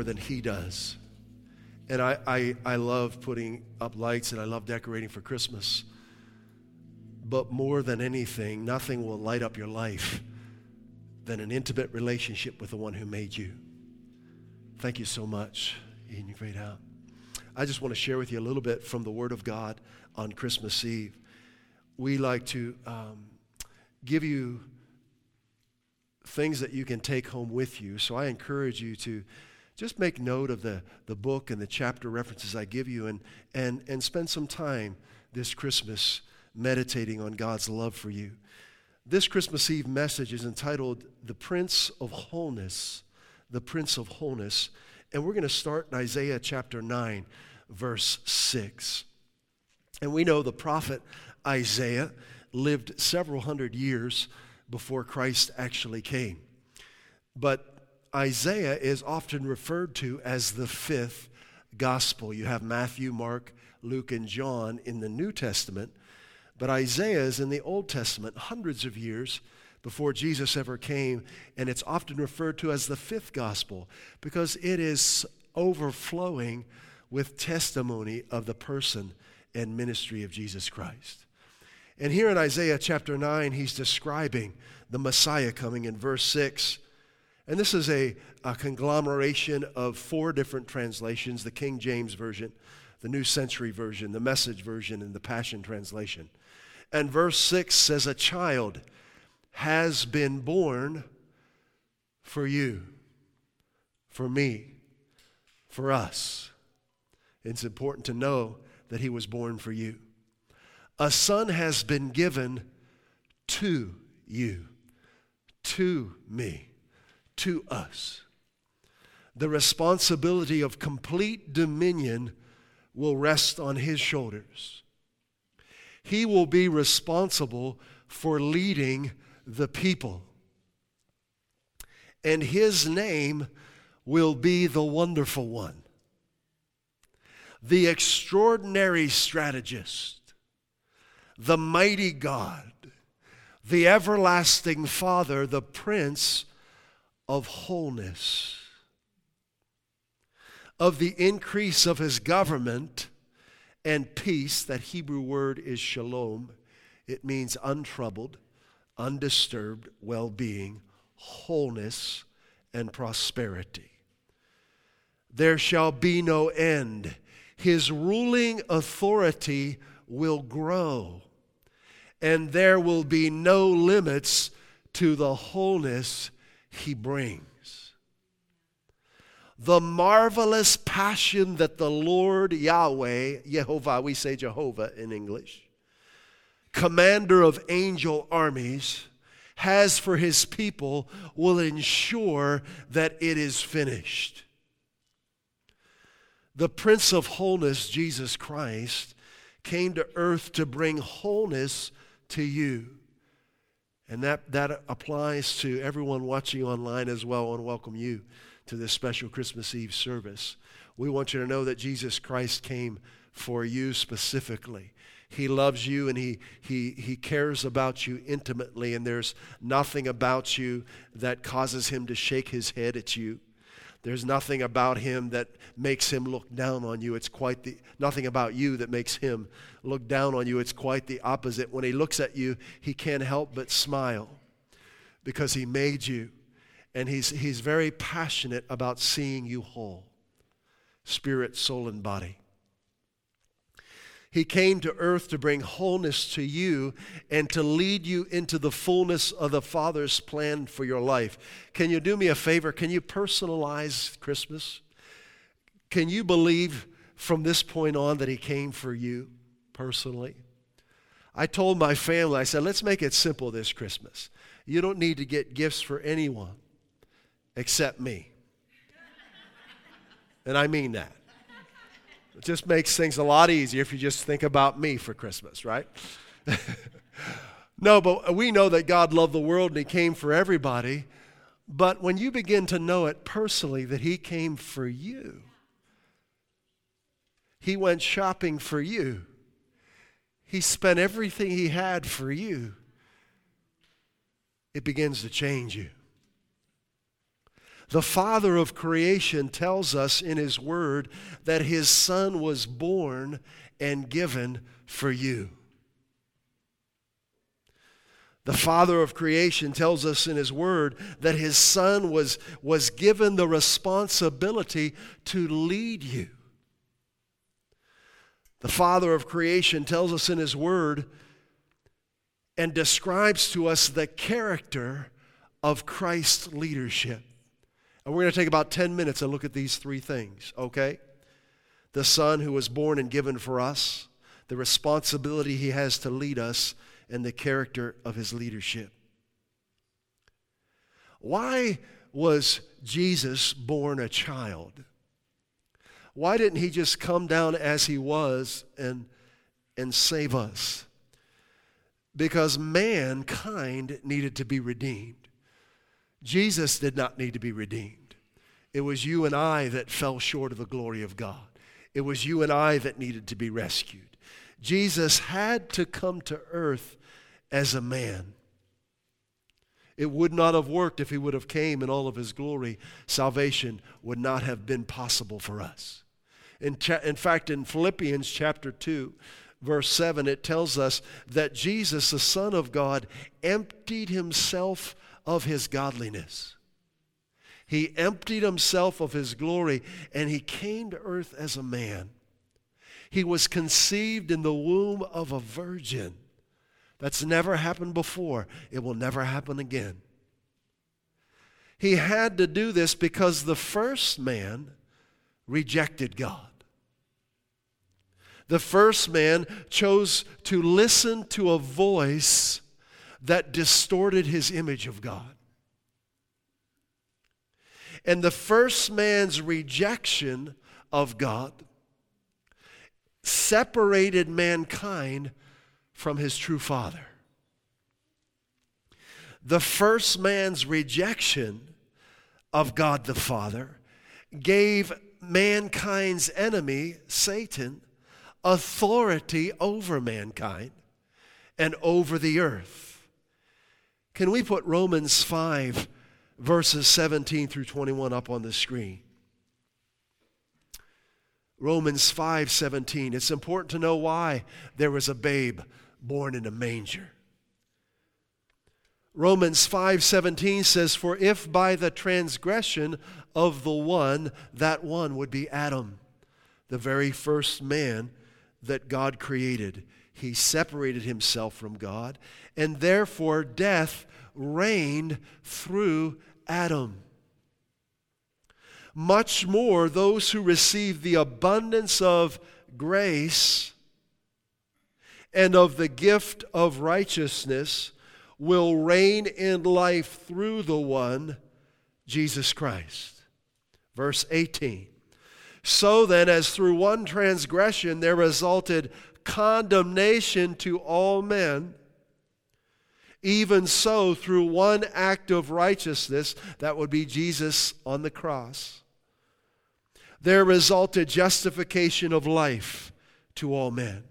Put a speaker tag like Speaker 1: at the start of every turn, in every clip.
Speaker 1: More than He does. And I, I, I love putting up lights and I love decorating for Christmas. But more than anything, nothing will light up your life than an intimate relationship with the one who made you. Thank you so much. Ian, you great out. I just want to share with you a little bit from the Word of God on Christmas Eve. We like to um, give you things that you can take home with you. So I encourage you to just make note of the, the book and the chapter references I give you and, and, and spend some time this Christmas meditating on God's love for you. This Christmas Eve message is entitled The Prince of Wholeness. The Prince of Wholeness. And we're going to start in Isaiah chapter 9, verse 6. And we know the prophet Isaiah lived several hundred years before Christ actually came. But Isaiah is often referred to as the fifth gospel. You have Matthew, Mark, Luke, and John in the New Testament. But Isaiah is in the Old Testament, hundreds of years before Jesus ever came, and it's often referred to as the fifth gospel because it is overflowing with testimony of the person and ministry of Jesus Christ. And here in Isaiah chapter 9, he's describing the Messiah coming in verse 6. And this is a, a conglomeration of four different translations the King James Version, the New Century Version, the Message Version, and the Passion Translation. And verse 6 says, A child has been born for you, for me, for us. It's important to know that he was born for you. A son has been given to you, to me, to us. The responsibility of complete dominion will rest on his shoulders. He will be responsible for leading the people. And his name will be the Wonderful One, the extraordinary strategist, the mighty God, the everlasting Father, the Prince of Wholeness. Of the increase of his government and peace, that Hebrew word is shalom. It means untroubled, undisturbed well being, wholeness, and prosperity. There shall be no end. His ruling authority will grow, and there will be no limits to the wholeness he brings the marvelous passion that the Lord Yahweh, Jehovah, we say Jehovah in English, commander of angel armies, has for his people will ensure that it is finished. The Prince of Wholeness, Jesus Christ, came to earth to bring wholeness to you. And that, that applies to everyone watching online as well. and welcome you to this special Christmas Eve service. We want you to know that Jesus Christ came for you specifically. He loves you and he, he, he cares about you intimately, and there's nothing about you that causes him to shake his head at you. There's nothing about him that makes him look down on you. It's quite the nothing about you that makes him look down on you. It's quite the opposite. When he looks at you, he can't help but smile because he made you and he's, he's very passionate about seeing you whole spirit, soul, and body. He came to earth to bring wholeness to you and to lead you into the fullness of the Father's plan for your life. Can you do me a favor? Can you personalize Christmas? Can you believe from this point on that He came for you personally? I told my family, I said, let's make it simple this Christmas. You don't need to get gifts for anyone. except me. And I mean that. It just makes things a lot easier if you just think about me for Christmas, right? no, but we know that God loved the world and He came for everybody. But when you begin to know it personally, that He came for you, He went shopping for you, He spent everything He had for you, it begins to change you. The Father of creation tells us in His Word that His Son was born and given for you. The Father of creation tells us in His Word that His Son was, was given the responsibility to lead you. The Father of creation tells us in His Word and describes to us the character of Christ's leadership. And we're going to take about 10 minutes and look at these three things, okay? The Son who was born and given for us, the responsibility he has to lead us, and the character of his leadership. Why was Jesus born a child? Why didn't he just come down as he was and, and save us? Because mankind needed to be redeemed. Jesus did not need to be redeemed. It was you and I that fell short of the glory of God. It was you and I that needed to be rescued. Jesus had to come to earth as a man. It would not have worked if he would have came in all of his glory. Salvation would not have been possible for us. In, cha- in fact, in Philippians chapter 2, verse 7, it tells us that Jesus, the Son of God, emptied himself of his godliness. He emptied himself of his glory and he came to earth as a man. He was conceived in the womb of a virgin. That's never happened before. It will never happen again. He had to do this because the first man rejected God. The first man chose to listen to a voice that distorted his image of God. And the first man's rejection of God separated mankind from his true father. The first man's rejection of God the Father gave mankind's enemy, Satan, authority over mankind and over the earth. Can we put Romans 5, verses 17 through 21 up on the screen? Romans 5 17. It's important to know why there was a babe born in a manger. Romans 5:17 says for if by the transgression of the one that one would be Adam the very first man that God created he separated himself from God and therefore death reigned through Adam. Much more, those who receive the abundance of grace and of the gift of righteousness will reign in life through the one, Jesus Christ. Verse 18. So then, as through one transgression there resulted condemnation to all men, even so, through one act of righteousness, that would be Jesus on the cross, there resulted justification of life to all men.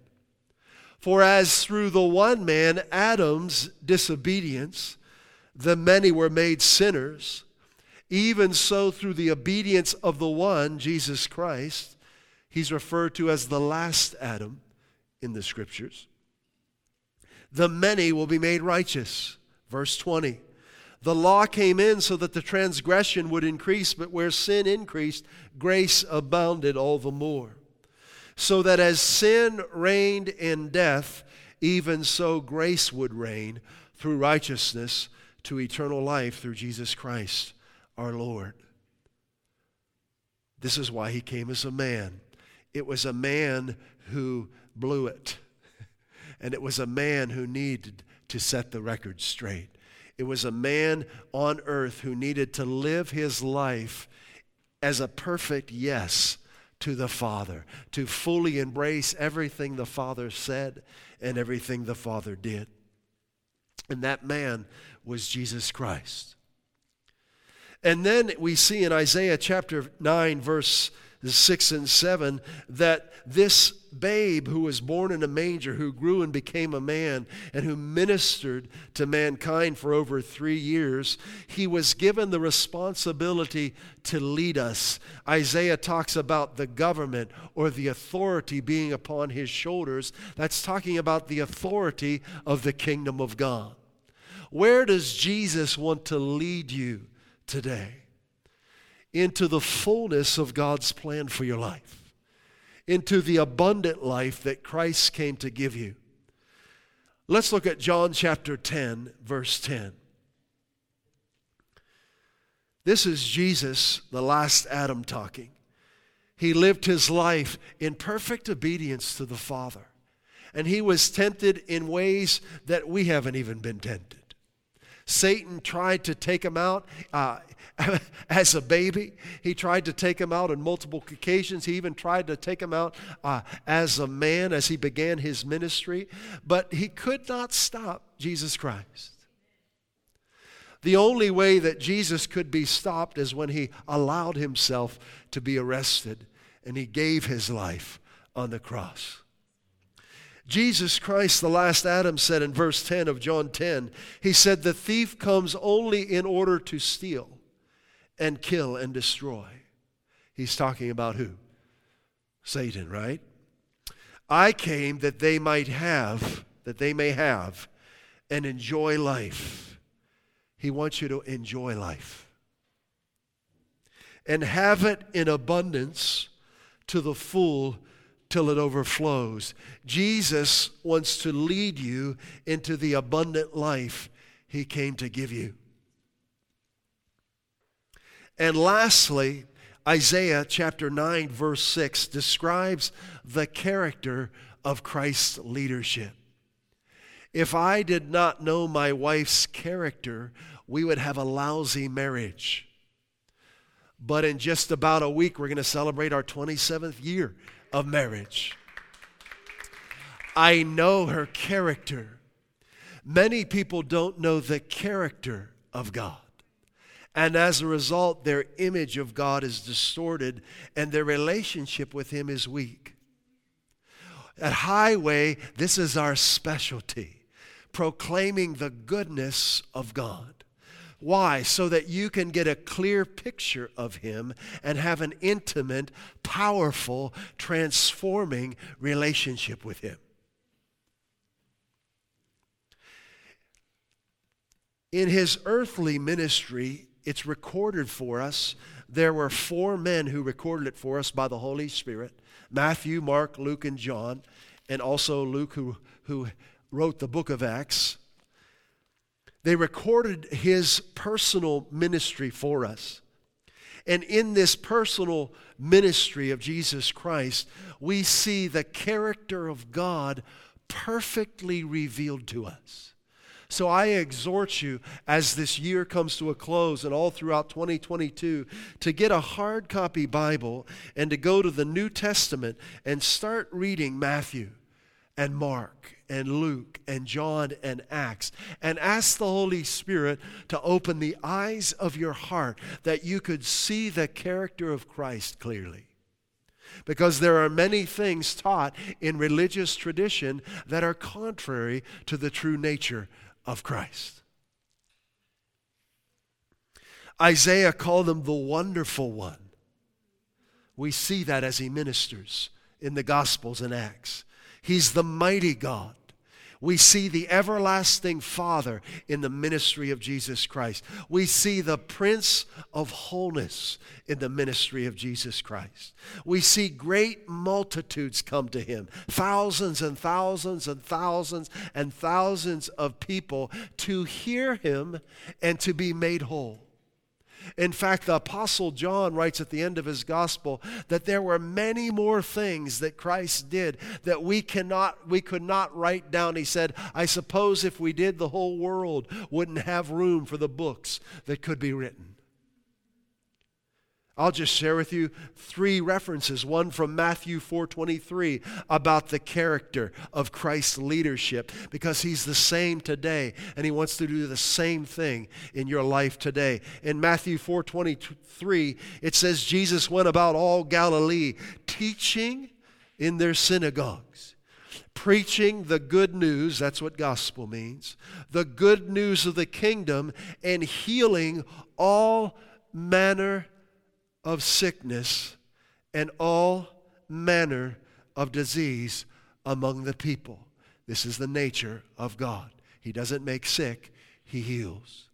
Speaker 1: For as through the one man, Adam's disobedience, the many were made sinners, even so through the obedience of the one, Jesus Christ, he's referred to as the last Adam in the scriptures the many will be made righteous. Verse 20. The law came in so that the transgression would increase, but where sin increased, grace abounded all the more. So that as sin reigned in death, even so grace would reign through righteousness to eternal life through Jesus Christ our Lord. This is why he came as a man. It was a man who blew it. And it was a man who needed to set the record straight. It was a man on earth who needed to live his life as a perfect yes to the Father, to fully embrace everything the Father said and everything the Father did. And that man was Jesus Christ. And then we see in Isaiah chapter 9, verse 6 and 7, that this babe who was born in a manger, who grew and became a man, and who ministered to mankind for over three years, he was given the responsibility to lead us. Isaiah talks about the government or the authority being upon his shoulders. That's talking about the authority of the kingdom of God. Where does Jesus want to lead you today? Into the fullness of God's plan for your life into the abundant life that Christ came to give you. Let's look at John chapter 10, verse 10. This is Jesus, the last Adam, talking. He lived his life in perfect obedience to the Father, and he was tempted in ways that we haven't even been tempted. Satan tried to take him out. Uh, as a baby. He tried to take him out on multiple occasions. He even tried to take him out uh, as a man as he began his ministry. But he could not stop Jesus Christ. The only way that Jesus could be stopped is when he allowed himself to be arrested and he gave his life on the cross. Jesus Christ, the last Adam, said in verse 10 of John 10, He said, The thief comes only in order to steal and kill and destroy. He's talking about who? Satan, right? I came that they might have, that they may have, and enjoy life. He wants you to enjoy life. And have it in abundance to the full till it overflows. Jesus wants to lead you into the abundant life he came to give you. And lastly, Isaiah chapter 9, verse 6 describes the character of Christ's leadership. If I did not know my wife's character, we would have a lousy marriage. But in just about a week, we're going to celebrate our 27th year of marriage. I know her character. Many people don't know the character of God. And as a result, their image of God is distorted and their relationship with Him is weak. At Highway, this is our specialty proclaiming the goodness of God. Why? So that you can get a clear picture of Him and have an intimate, powerful, transforming relationship with Him. In His earthly ministry, it's recorded for us. There were four men who recorded it for us by the Holy Spirit Matthew, Mark, Luke, and John, and also Luke, who, who wrote the book of Acts. They recorded his personal ministry for us. And in this personal ministry of Jesus Christ, we see the character of God perfectly revealed to us. So I exhort you as this year comes to a close and all throughout 2022 to get a hard copy Bible and to go to the New Testament and start reading Matthew and Mark and Luke and John and Acts and ask the Holy Spirit to open the eyes of your heart that you could see the character of Christ clearly because there are many things taught in religious tradition that are contrary to the true nature of Christ. Isaiah called him the wonderful one. We see that as he ministers in the Gospels and Acts. He's the mighty God. We see the everlasting Father in the ministry of Jesus Christ. We see the Prince of Wholeness in the ministry of Jesus Christ. We see great multitudes come to him thousands and thousands and thousands and thousands of people to hear him and to be made whole. In fact, the Apostle John writes at the end of his gospel that there were many more things that Christ did that we cannot we could not write down. He said, I suppose if we did, the whole world wouldn't have room for the books that could be written. I'll just share with you three references. One from Matthew 4:23 about the character of Christ's leadership because he's the same today and he wants to do the same thing in your life today. In Matthew 4:23 it says Jesus went about all Galilee teaching in their synagogues preaching the good news, that's what gospel means, the good news of the kingdom, and healing all manner of sickness and all manner of disease among the people. This is the nature of God. He doesn't make sick, He heals.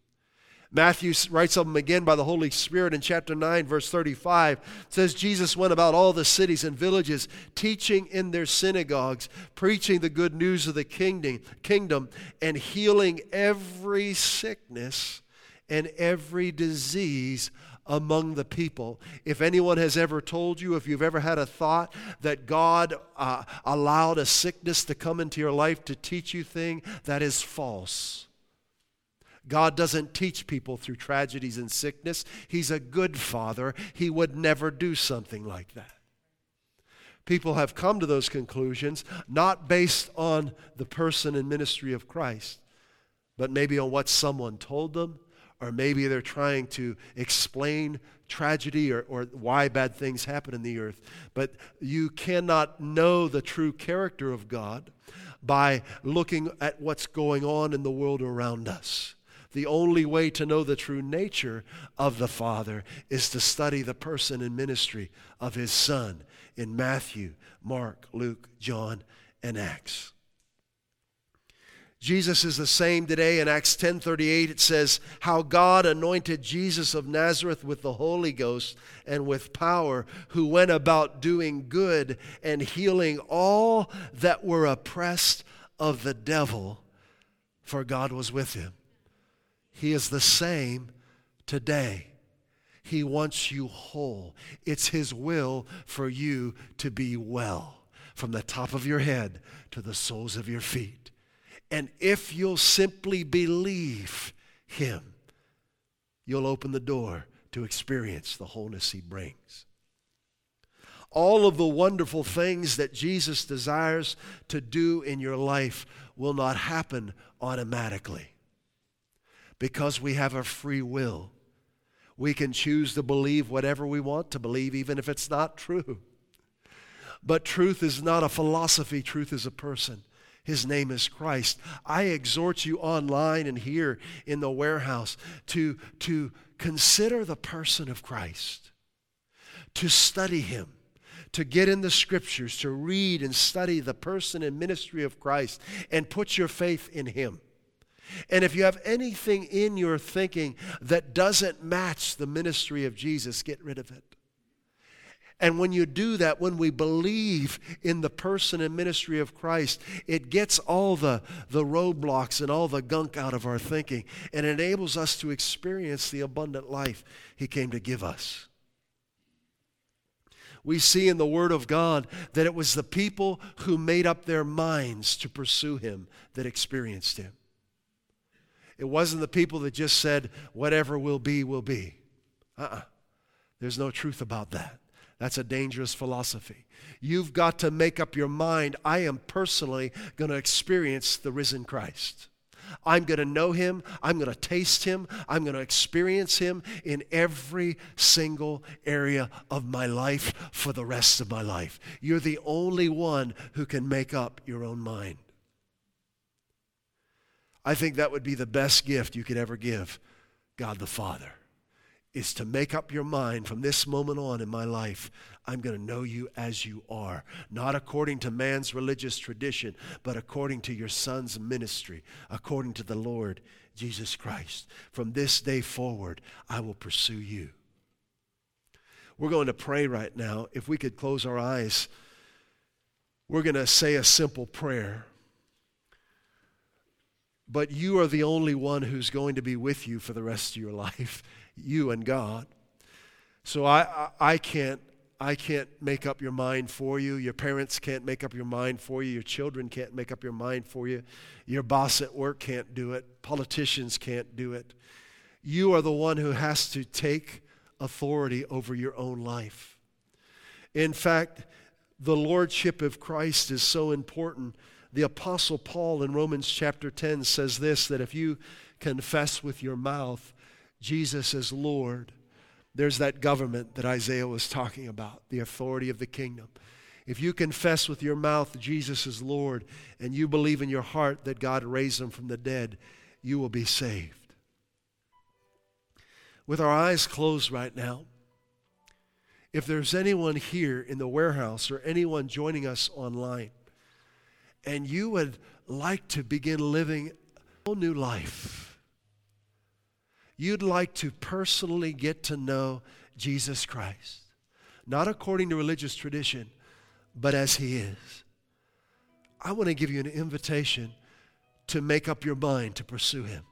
Speaker 1: Matthew writes of him again by the Holy Spirit in chapter 9, verse 35. Says, Jesus went about all the cities and villages, teaching in their synagogues, preaching the good news of the kingdom, kingdom and healing every sickness and every disease among the people. If anyone has ever told you, if you've ever had a thought that God uh, allowed a sickness to come into your life to teach you thing, that is false. God doesn't teach people through tragedies and sickness. He's a good father. He would never do something like that. People have come to those conclusions not based on the person and ministry of Christ, but maybe on what someone told them or maybe they're trying to explain tragedy or, or why bad things happen in the earth. But you cannot know the true character of God by looking at what's going on in the world around us. The only way to know the true nature of the Father is to study the person and ministry of His Son in Matthew, Mark, Luke, John, and Acts. Jesus is the same today. In Acts 10:38 it says how God anointed Jesus of Nazareth with the Holy Ghost and with power, who went about doing good and healing all that were oppressed of the devil, for God was with him. He is the same today. He wants you whole. It's His will for you to be well, from the top of your head to the soles of your feet. And if you'll simply believe Him, you'll open the door to experience the wholeness He brings. All of the wonderful things that Jesus desires to do in your life will not happen automatically because we have a free will. We can choose to believe whatever we want to believe, even if it's not true. But truth is not a philosophy, truth is a person. His name is Christ. I exhort you online and here in the warehouse to, to consider the person of Christ, to study him, to get in the scriptures, to read and study the person and ministry of Christ, and put your faith in him. And if you have anything in your thinking that doesn't match the ministry of Jesus, get rid of it. And when you do that, when we believe in the person and ministry of Christ, it gets all the, the roadblocks and all the gunk out of our thinking and enables us to experience the abundant life He came to give us. We see in the Word of God that it was the people who made up their minds to pursue Him that experienced Him. It wasn't the people that just said, whatever will be, will be. Uh uh-uh. uh There's no truth about that. That's a dangerous philosophy. You've got to make up your mind I am personally going to experience the risen Christ. I'm going to know him. I'm going to taste him. I'm going to experience him in every single area of my life for the rest of my life. You're the only one who can make up your own mind. I think that would be the best gift you could ever give God the Father is to make up your mind from this moment on in my life, I'm going to know you as you are, not according to man's religious tradition, but according to your son's ministry, according to the Lord Jesus Christ. From this day forward, I will pursue you. We're going to pray right now. If we could close our eyes, we're going to say a simple prayer. but you are the only one who's going to be with you for the rest of your life, you and God. So I, I, I can't I can't make up your mind for you. Your parents can't make up your mind for you. Your children can't make up your mind for you. Your boss at work can't do it. Politicians can't do it. You are the one who has to take authority over your own life. In fact, the lordship of Christ is so important. The Apostle Paul in Romans chapter 10 says this that if you confess with your mouth Jesus as Lord, there's that government that Isaiah was talking about, the authority of the kingdom. If you confess with your mouth Jesus is Lord and you believe in your heart that God raised him from the dead, you will be saved. With our eyes closed right now, if there's anyone here in the warehouse or anyone joining us online, and you would like to begin living a new life, you'd like to personally get to know Jesus Christ, not according to religious tradition, but as He is. I want to give you an invitation to make up your mind to pursue Him,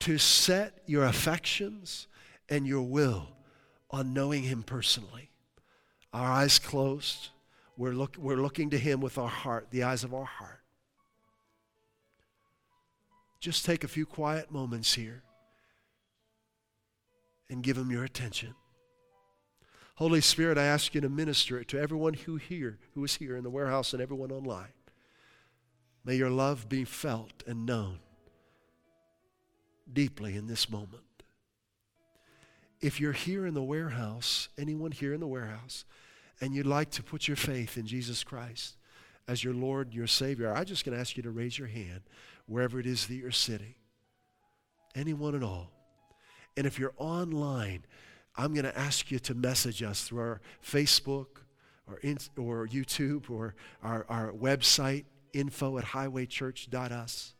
Speaker 1: to set your affections and your will on knowing Him personally. Our eyes closed. We're, look, we're looking to Him with our heart, the eyes of our heart. Just take a few quiet moments here and give Him your attention. Holy Spirit, I ask you to minister to everyone who here, who is here in the warehouse and everyone online. May your love be felt and known deeply in this moment if you're here in the warehouse, anyone here in the warehouse, and you'd like to put your faith in Jesus Christ as your Lord and your Savior, I'm just going to ask you to raise your hand wherever it is that you're sitting. Anyone at all. And if you're online, I'm going to ask you to message us through our Facebook or, in, or YouTube or our, our website, info at highwaychurch.us.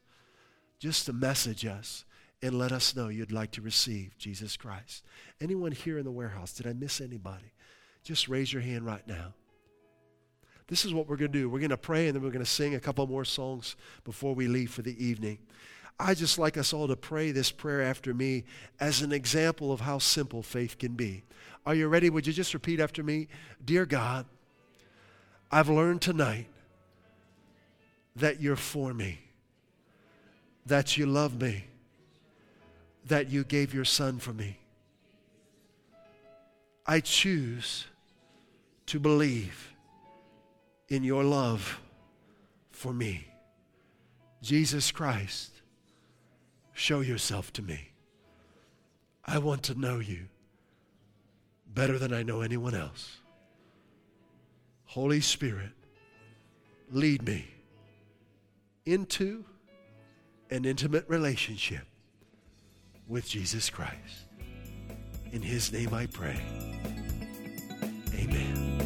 Speaker 1: Just to message us and let us know you'd like to receive Jesus Christ. Anyone here in the warehouse? Did I miss anybody? Just raise your hand right now. This is what we're going to do. We're going to pray and then we're going to sing a couple more songs before we leave for the evening. I just like us all to pray this prayer after me as an example of how simple faith can be. Are you ready? Would you just repeat after me? Dear God, I've learned tonight that you're for me, that you love me, that you gave your son for me. I choose to believe in your love for me. Jesus Christ, show yourself to me. I want to know you better than I know anyone else. Holy Spirit, lead me into an intimate relationship with Jesus Christ. In his name I pray. Amen.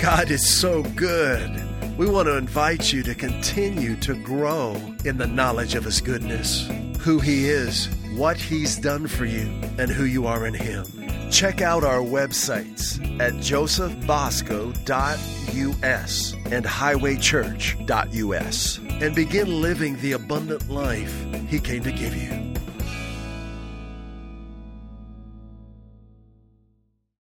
Speaker 1: God is so good. We want to invite you to continue to grow in the knowledge of his goodness, who he is, what he's done for you, and who you are in him. Check out our websites at josephbosco.us and highwaychurch.us and begin living the abundant life He came to give you.